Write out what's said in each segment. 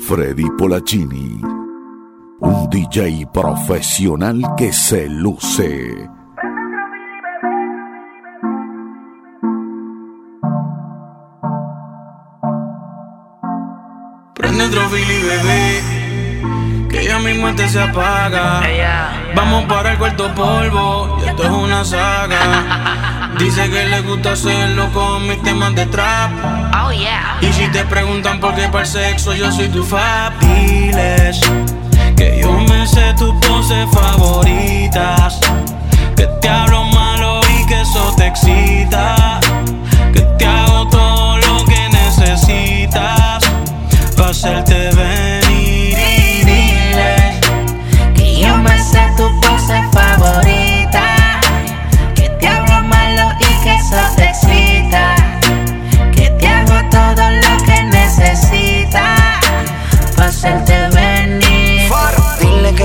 Freddy Polacini, un DJ profesional que se luce. Prende otro Billy, bebé, ya mi muerte se apaga. Vamos para el cuarto polvo, y esto es una saga. Dice que le gusta hacerlo con mis temas de trap. Oh yeah. Y si te preguntan por qué para el sexo, yo soy tu fab. Diles que yo me sé tus poses favoritas. Que te hablo malo y que eso te excita. Que te hago todo lo que necesitas. Pa' hacerte venir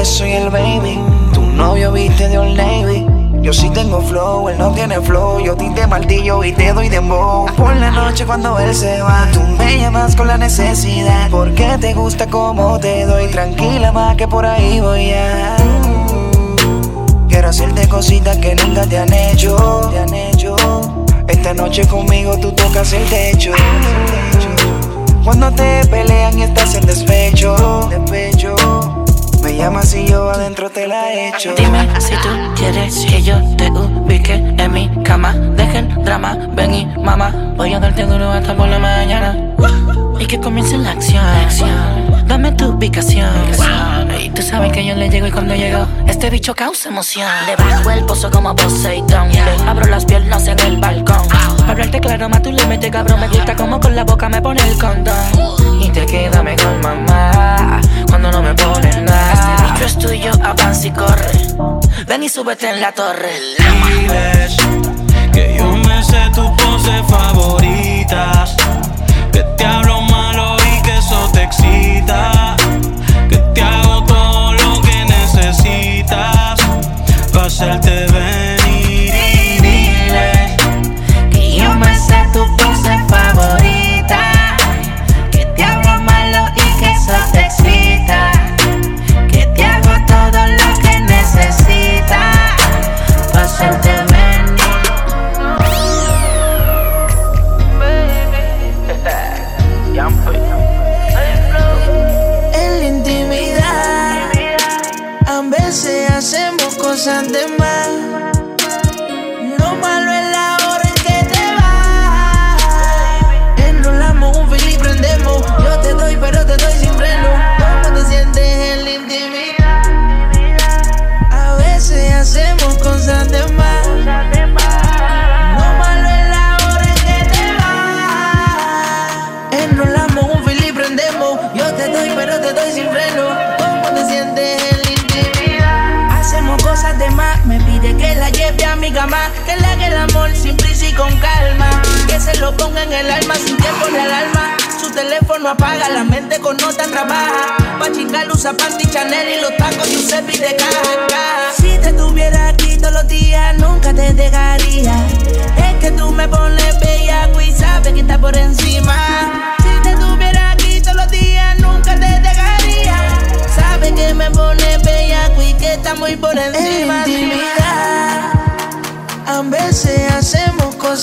soy el baby. Tu novio viste de Old Navy. Yo sí tengo flow, él no tiene flow. Yo te martillo y te doy dembow. Por la noche cuando él se va, tú me llamas con la necesidad. Porque te gusta como te doy. Tranquila más que por ahí voy a. Quiero hacerte cositas que nunca te han hecho. Te han hecho. Esta noche conmigo tú tocas el techo. Cuando te pelean Dime si tú quieres que yo te ubique en mi cama. Dejen drama, ven y mamá. Voy a darte duro hasta por la mañana. Y que comience la acción. Dame tu ubicación. Y tú sabes que yo le llego y cuando llego, este bicho causa emoción. Debajo el pozo como Poseidón. Le abro las piernas en el balcón. Para hablarte claro, más tú le metes cabrón. Me gusta como con la boca me pone el condón. Y te queda mejor, mamá. Cuando no me pones nada. Este bicho es tuyo, avanza y corre. Ven y súbete en la torre. Diles que yo me sé tus poses favoritas.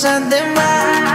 Hacemos cosas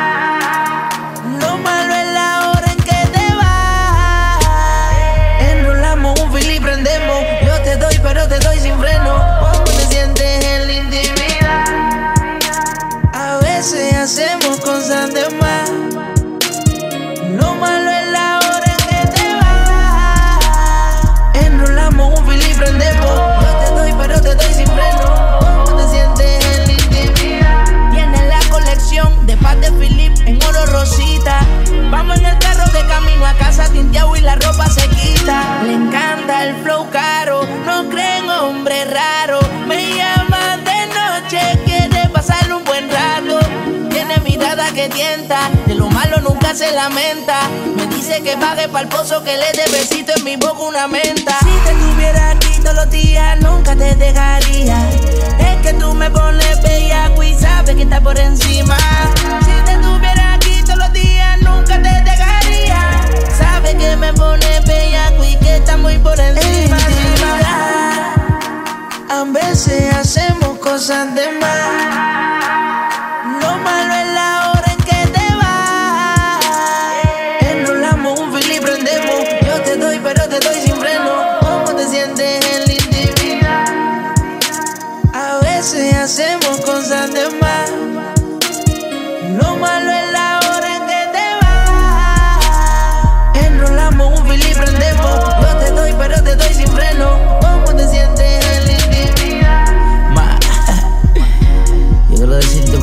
se lamenta. Me dice que pague pa'l pozo que le dé besito en mi boca una menta. Si te tuviera aquí todos los días, nunca te dejaría. Es que tú me pones bellaco y sabes que está por encima. Si te tuviera aquí todos los días, nunca te dejaría. Sabes que me pones bellaco y que está muy por encima. Hey, a veces hacemos cosas de más.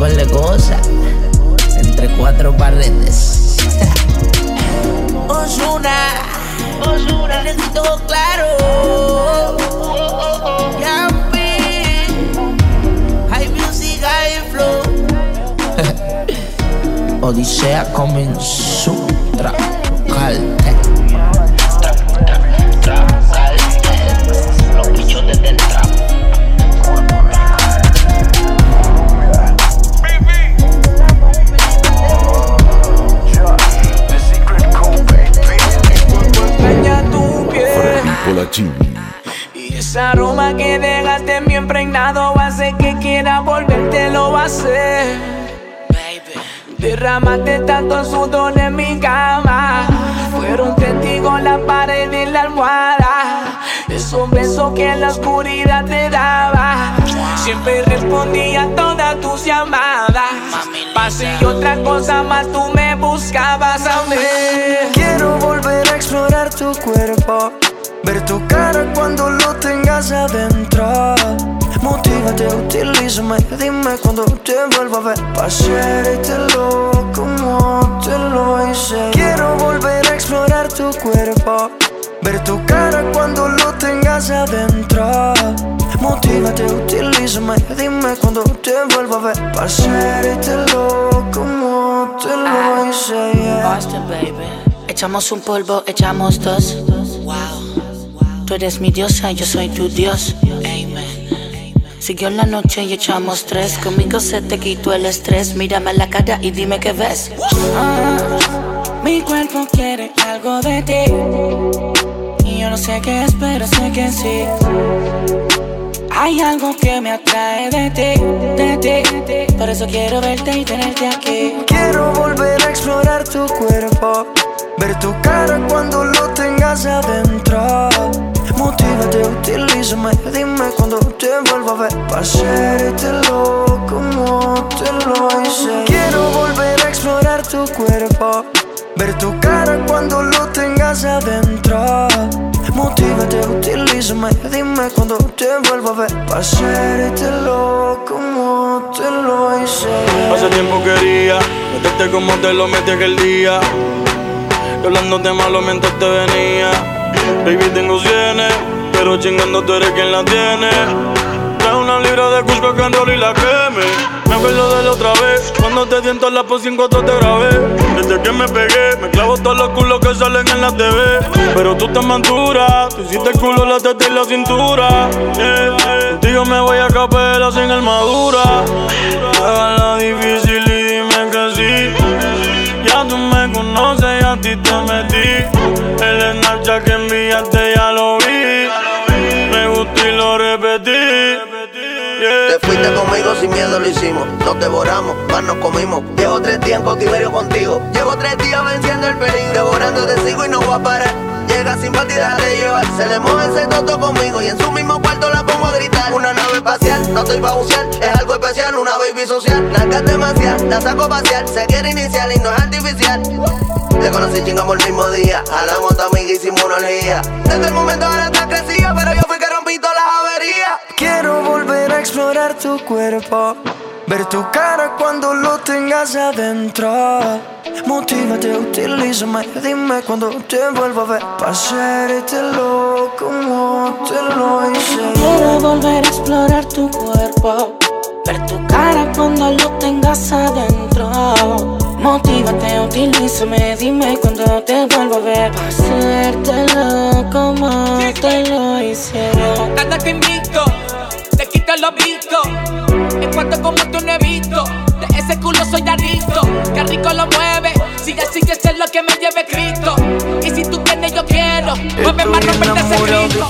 par de cosas entre cuatro paredes. Osuna, Osuna, necesito claro. High music, high flow. Odisea coming su tracal. Aroma que dejaste en mi impregnado va a hacer que quiera volverte, lo va a hacer. Derramaste tanto sudor en mi cama. Fueron testigos la pared y la almohada. Esos besos que en la oscuridad te daba. Siempre respondía a todas tus llamadas. Pase y otra cosa más, tú me buscabas a mí. Quiero volver a explorar tu cuerpo. Ver tu cara cuando lo tengas adentro. Motívate, utilízame. Dime cuando te vuelvo a ver. Pa' hacértelo como te lo hice. Quiero volver a explorar tu cuerpo. Ver tu cara cuando lo tengas adentro. Motívate, utilízame. Dime cuando te vuelvo a ver. Pa' hacértelo como te lo hice. yeah. Baby. Echamos un polvo, echamos dos. Wow. Tú eres mi diosa, yo soy tu dios. Amen. Siguió la noche y echamos tres. Conmigo se te quitó el estrés. Mírame a la cara y dime qué ves. Ah, mi cuerpo quiere algo de ti. Y yo no sé qué es, pero sé que sí. Hay algo que me atrae de ti, de ti. Por eso quiero verte y tenerte aquí. Quiero volver a explorar tu cuerpo. Ver tu cara cuando lo tengas adentro. Motívate, utilízame. Dime cuando te vuelvo a ver. Pa' hacértelo como te lo hice. Quiero volver a explorar tu cuerpo. Ver tu cara cuando lo tengas adentro. Motívate, utilízame. Dime cuando te vuelvo a ver. Pa' hacértelo como te lo hice. Hace tiempo quería meterte como te lo metí aquel día. Y hablándote malo mientras te venía. Baby, tengo cienes, pero chingando tú eres quien la tiene. Trae una libra de Cusco que y la queme. Me acuerdo de la otra vez, cuando te diento la por 5 te grabé. Desde que me pegué, me clavo todos los culos que salen en la TV. Pero tú te manturas, tú hiciste el culo, la teta y la cintura. Yeah. Contigo me voy a capela sin armadura. Hágala difícil Conmigo sin miedo lo hicimos. Nos devoramos, más nos comimos. Llevo tres días en cautiverio contigo. Llevo tres días venciendo el peligro. Devorando te sigo y no voy a parar. Llega sin partida de llevar. Se le mueve ese toto conmigo. Y en su mismo cuarto la pongo a gritar. Una nave espacial, no estoy pa' bucear. Es algo especial, una baby social. Nalgas demasiado, la saco pasear. Se quiere inicial y no es artificial. Te conocí chingamos el mismo día. Hablamos tu amiga, hicimos una. Desde el momento ahora estás crecida. Pero yo explorar tu cuerpo. Ver tu cara cuando lo tengas adentro. Motívate, utilízame. Dime cuando te vuelvo a ver. Pa' hacértelo como te lo hice. Quiero volver a explorar tu cuerpo. Ver tu cara cuando lo tengas adentro. Motívate, utilízame, dime cuando te vuelvo a ver. Pa' hacértelo como te lo hice. Que te quito los vistos. En cuanto como tú no he visto, de ese culo soy adicto. Que rico lo mueve, sigue, sigue, es lo que me lleve Cristo. Y si tú tienes, yo quiero. Mueve más, romperte ese grito.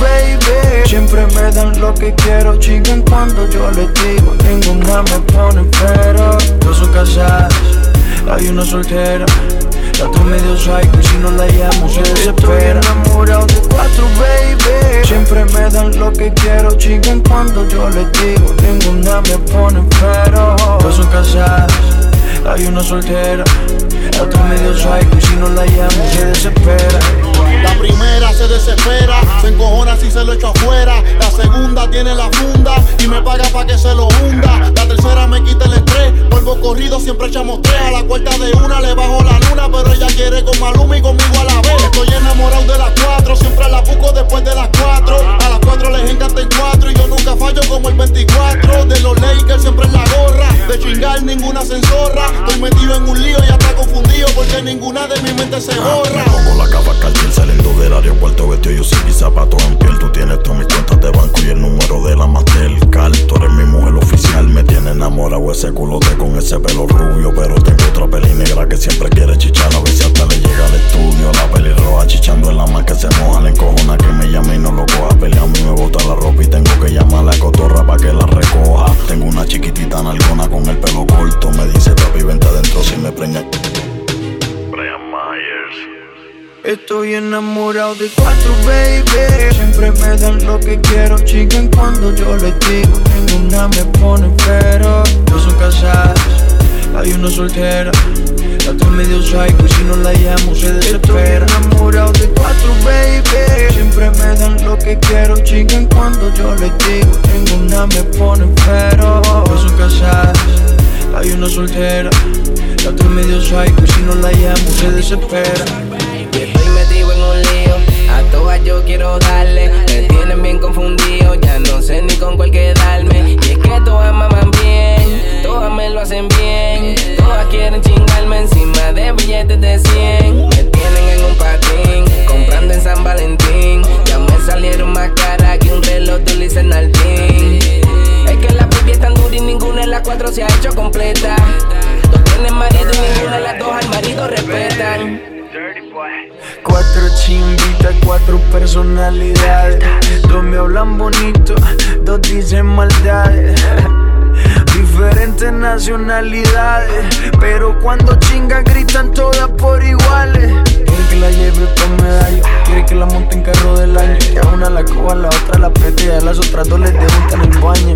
baby. Siempre me dan lo que quiero, chiquen cuando yo les digo. Ninguna me pone pero. Dos son casadas, hay una soltera. La otra medio psycho y si no la llamo se desespera. Enamorado de cuatro, baby. Siempre me dan lo que quiero, chiquen cuando yo les digo. Ninguna me pone pero. Dos son casadas, hay una soltera. La otra medio psycho y si no la llamo se desespera. La primera se desespera, se encojona si se lo echo afuera. La segunda tiene la funda y me paga pa' que se lo hunda. La tercera me quita el estrés, polvo corrido siempre echamos tres. A la cuarta de una le bajo enamorado de cuatro, baby. Siempre me dan lo que quiero, chiquen cuando yo les digo. Ninguna me pone pero. Dos son casadas, hay una soltera. La otra medio psycho y si no la llamo se desespera. Estoy enamorado de cuatro, baby. Siempre me dan lo que quiero, chiquen cuando yo les digo. Ninguna me pone pero. Dos son casadas, hay una soltera. La otra medio psycho y si no la llamo se desespera. A todas yo quiero darle. Me tienen bien confundido, ya no sé ni con cuál nacionalidades, pero cuando chingan gritan todas por iguales. Quiere que la lleve pa' medallo, quiere que la monte en carro del año. Que a una la coja, a la otra la y a las otras dos les debutan el baño.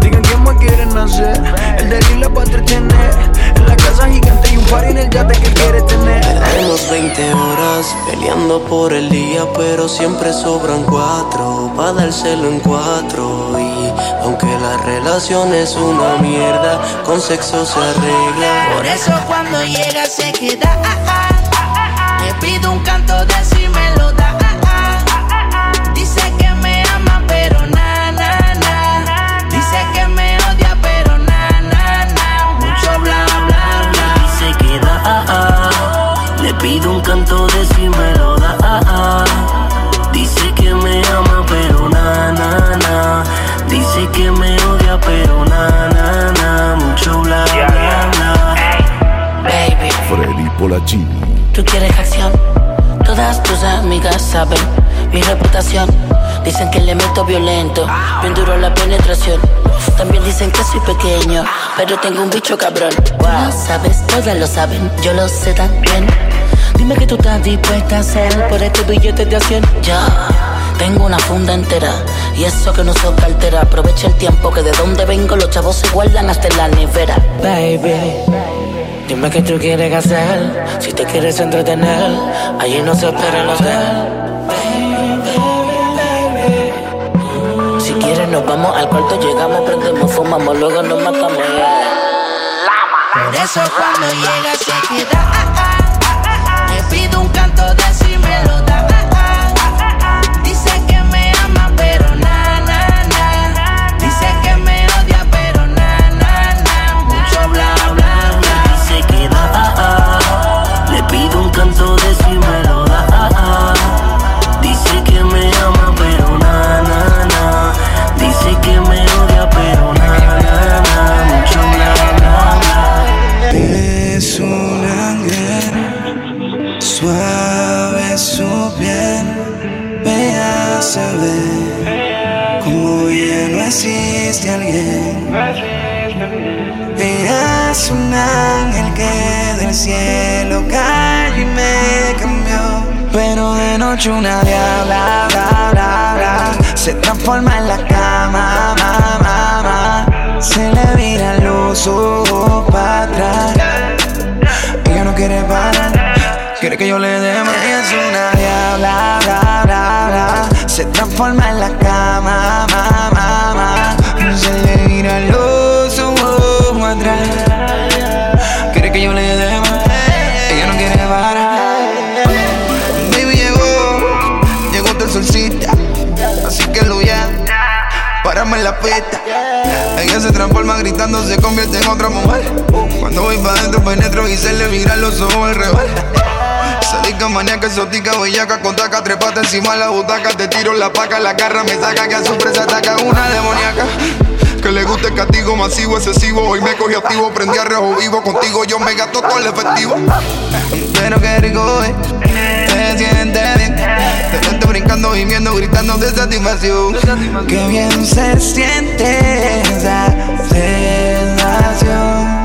Digan quién más quieren hacer, el de Lila para entretener. En la casa gigante y un par en el yate que quiere tener. Tenemos 20 horas peleando por el día, pero siempre sobran cuatro para dárselo en cuatro. Y la relación es una mierda, con sexo se arregla. Por eso cuando llega se queda. ah, ah. Le pido un canto de Tú quieres acción. Todas tus amigas saben mi reputación. Dicen que le meto violento, bien duro la penetración. También dicen que soy pequeño, pero tengo un bicho cabrón. Lo sabes, todas lo saben, yo lo sé también. Dime que tú estás dispuesta a hacer por este billete de acción. Ya, tengo una funda entera y eso que no uso cartera. Aprovecha el tiempo que de donde vengo los chavos se guardan hasta en la nevera. Baby. Dime qué tú quieres hacer, si te quieres entretener, allí no se espera el hotel. Si quieres nos vamos al cuarto, llegamos, prendemos, fumamos, luego nos matamos. Por eso cuando llega se queda. Es un ángel que del cielo cayó y me cambió. Pero de noche una diabla, bla, bla, bla, se transforma en la cama, ma, ma. Se le viran los ojos para atrás. Ella no quiere parar, quiere que yo le dé más. Es una diabla, bla, bla, bla. Se transforma en la cama, ma, ma, Ella se transforma gritando, se convierte en otra mujer. Cuando voy pa' dentro penetro y se le miran los ojos al revés. Sadica, maníaca, exótica, bellaca, con taca, trepata encima de la butaca, te tiro la paca, la garra me saca, que a su presa ataca una demoníaca. Que le guste el castigo masivo, excesivo. Hoy me cogí activo, prendí a rejo vivo. Contigo yo me gasto todo el efectivo. Pero qué rico es, te siente bien. Te siento brincando, gimiendo, gritando de satisfacción. Qué bien se siente esa sensación.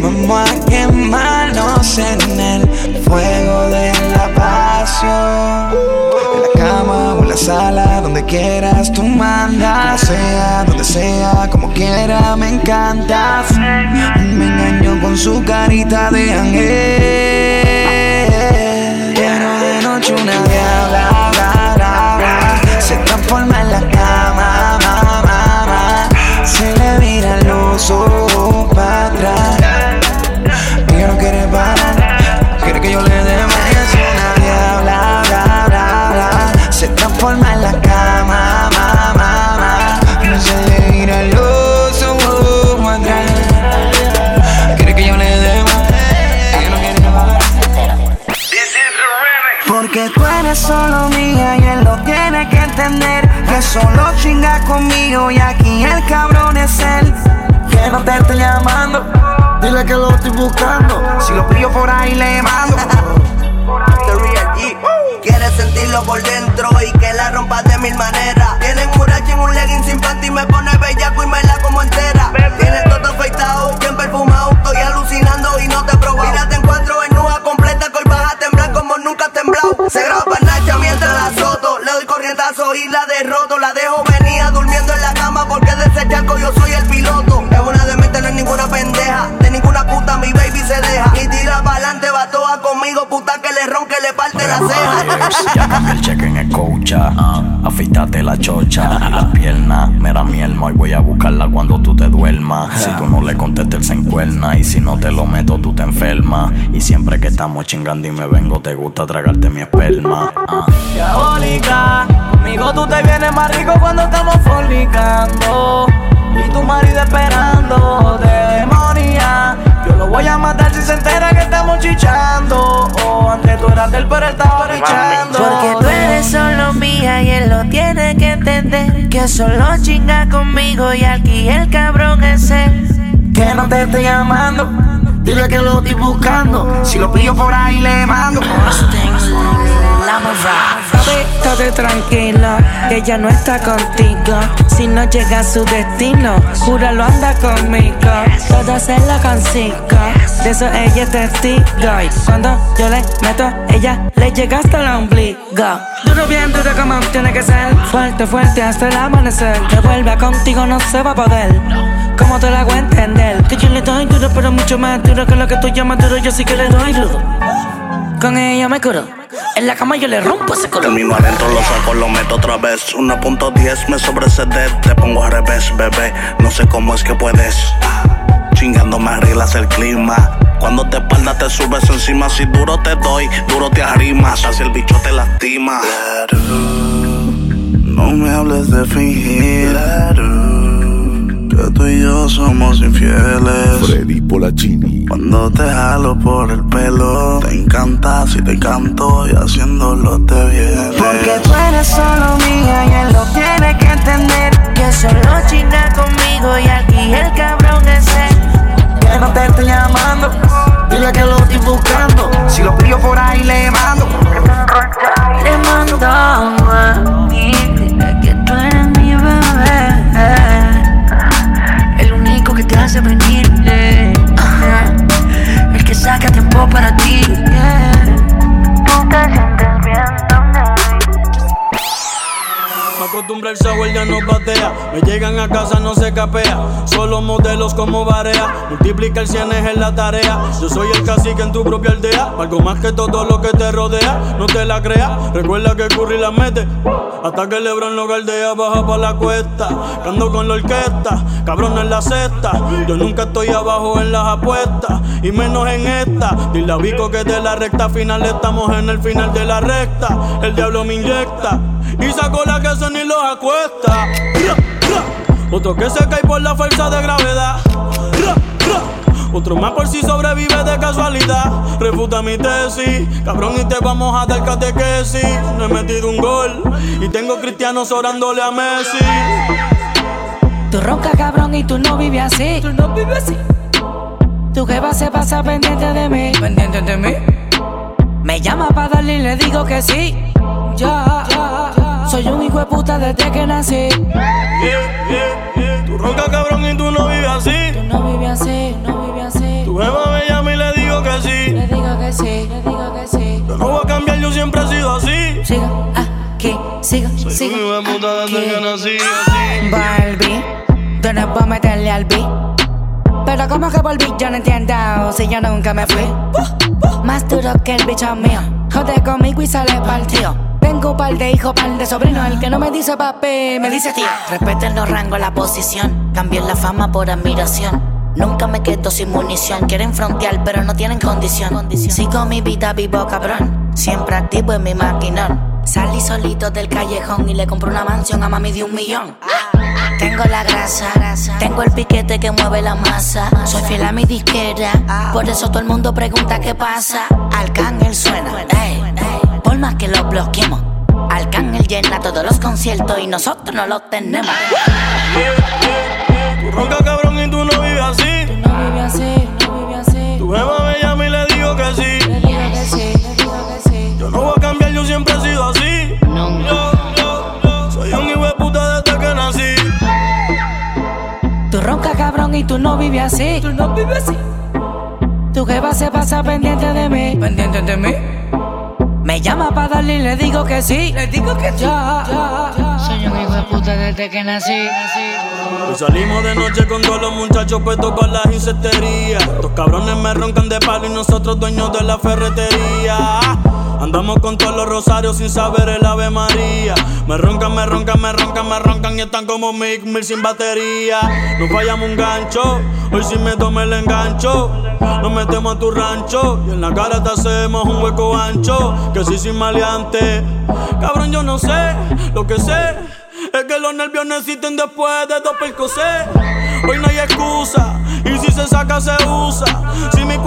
Vamos a quemarnos en el fuego de la pasión. En la cama o en la sala, donde quieras tú mandas. Sea, donde sea, como quiera, me encantas. Me engaño con su carita de ángel. Bla. Y aquí el cabrón es él Que no te estoy llamando Dile que lo estoy buscando Si lo pillo por ahí le mando. Quieres sentirlo por dentro y que la rompas de mil maneras. Tienes un en un legging sin panty, me pone bellaco y me la como entera. Tienes todo afeitado, bien perfumado, estoy alucinando y no te probo. Mírate en cuatro en completa a temblar como nunca has temblado. Se graba Nacha mientras la corrientazo y la derroto. La dejo venía durmiendo en la cama porque de ese yo soy el piloto. Es una de mente, no es ninguna pendeja, se deja. Y tira pa'lante, va toda conmigo, puta que le ronque, le parte la ceja. Llámame el cheque en el cocha. Afeítate la chocha y la pierna. Mira mi alma y voy a buscarla cuando tú te duermas. Si tú no le contestas, él se encuerna. Y si no te lo meto, tú te enfermas. Y siempre que estamos chingando y me vengo, te gusta tragarte mi esperma. Ah. Diabólica, conmigo tú te vienes más rico cuando estamos fornicando. Y tu marido esperando voy a matar si se entera que estamos chichando. Oh, antes tú eras del pero él estaba bichando. Porque tú eres solo mía y él lo tiene que entender. Que solo chinga conmigo y aquí el cabrón es él. Que no te estoy llamando Dile que lo estoy buscando Si lo pillo por ahí le mando Estate tranquila, que ella no está contigo. Si no llega a su destino, júralo anda conmigo. Todo se lo consigo, de eso ella es testigo. Y cuando yo le meto, ella le llega hasta el ombligo. Duro bien duro como tiene que ser, fuerte, fuerte hasta el amanecer. Que vuelva contigo no se va a poder. ¿Cómo te lo hago entender? Que yo le doy duro, pero mucho más duro que lo que tú llamas duro. Yo sí que le doy duro. Con ella me curo. En la cama yo le rompo ese El culo. mismo adentro lo saco, lo meto otra vez. 1.10 me sobrecede, te pongo al revés, bebé. No sé cómo es que puedes. Chingando me arreglas el clima. Cuando te espalda te subes encima. Si duro te doy, duro te arrimas. Así el bicho te lastima. No me hables de fingir Que tú y yo somos infieles. Freddy Polacini. Cuando te jalo por el pelo Te encanta si te canto y haciéndolo te viene. Porque tú eres solo mía y él lo tiene que entender Que solo chinga conmigo y aquí el cabrón es él. Que no te estoy llamando Dile que lo estoy buscando. Si lo pillo por ahí le mando. Le mando hace venir, eh, ajá. el que saca tiempo para ti. Acostumbra el sabor ya no patea. Me llegan a casa, no se capea. Solo modelos como barea. Multiplica el cienes en la tarea. Yo soy el cacique en tu propia aldea. Algo más que todo lo que te rodea. No te la creas. Recuerda que Curry la mete. Hasta que Lebron lo galdea, baja pa' la cuesta. Cando con la orquesta, cabrón en la cesta. Yo nunca estoy abajo en las apuestas. Y menos en esta. Dile Vico que de la recta final estamos en el final de la recta. El diablo me inyecta. Y saco la que se ni los acuesta. Ra, ra. Otro que se cae por la fuerza de gravedad. Otro más por si sobrevive de casualidad. Refuta mi tesis, cabrón, y te vamos a dar catequesis. No he metido un gol y tengo cristianos orándole a Messi. Tú ronca cabrón y tú no vives así. Tú no vives así. Tu jeva se pasa pendiente de mí. Pendiente de mí. Me llama para darle y le digo que sí. Ya, ya, ya. Soy un hijo de puta desde que nací. Yeah, yeah, yeah. Tú ronca cabrón y tú no vives así. Tú no vives así, no vives así. Tu jeva me llama y le digo que sí. Le digo que sí, le digo que sí. Yo no voy a cambiar, yo siempre he sido así. Siga aquí, siga, Soy siga. un hijo de puta desde aquí. que nací. Así. Barbie, tú no puedo meterle al beat. Pero como que volví, yo no entiendo si yo nunca me fui. Más duro que el bicho mío. Jode conmigo y sale partido. Tengo par de hijos, par de sobrinos. El que no me dice papi, me dice tío. Respeten los rangos, la posición. Cambien la fama por admiración. Nunca me quedo sin munición. Quieren frontear, pero no tienen condición. Sigo mi vida vivo, cabrón. Siempre activo en mi maquinón. Salí solito del callejón y le compré una mansión a mami de un millón. Tengo la grasa, tengo el piquete que mueve la masa. Soy fiel a mi disquera, por eso todo el mundo pregunta qué pasa. Arcángel suena, ey, más que lo bloqueemos. Arcángel llena todos los conciertos y nosotros no los tenemos. Tú ronca cabrón y tú no vives así. Tú no vives así, no vives así. Tu jeva me llama y le digo que sí. Le digo que sí, le digo que sí. Yo no voy a cambiar, yo siempre he sido así. Yo, yo, yo soy un hijo de puta desde que nací. Tú ronca cabrón y tú no vives así. Tú no vives así. Tu jeva se pasa pendiente de mí. Pendiente de mí. Me llama para darle y le digo que sí. Le digo que sí. Ya, ya, ya. Soy un hijo de puta desde que nací. Hoy salimos de noche con todos los muchachos puestos para las insecterías. Estos cabrones me roncan de palo y nosotros dueños de la ferretería. Andamos con todos los rosarios sin saber el Ave María. Me roncan, me roncan, me roncan, me roncan y están como Mick Mill sin batería. Nos fallamos un gancho, hoy si me tome el engancho. Nos metemos a tu rancho y en la cara te hacemos un hueco ancho. Que si sin maleante, cabrón, yo no sé, lo que sé. Es que los nervios necesiten después de dos percocés. Hoy no hay excusa, y si se saca se usa. Si mi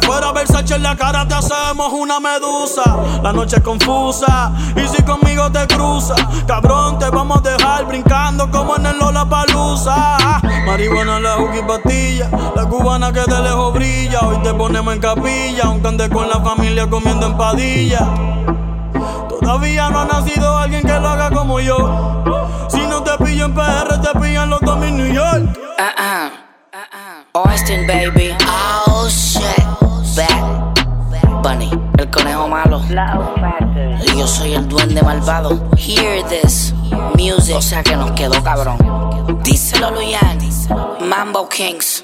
40 fuera Versace en la cara te hacemos una medusa. La noche es confusa, y si conmigo te cruza, cabrón te vamos a dejar brincando como en el Lola Palusa. Marihuana, la juca y pastilla, la cubana que de lejos brilla. Hoy te ponemos en capilla, aunque ande con la familia comiendo empadilla. Todavía no ha nacido alguien que lo haga como yo. Si no te pillo en PR, te pillan los dos en New York. Uh-uh. Austin, baby. Oh shit. El conejo malo. Y yo soy el duende malvado. Hear this music. O sea que nos quedó cabrón. Díselo, Luyan. Mambo Kings.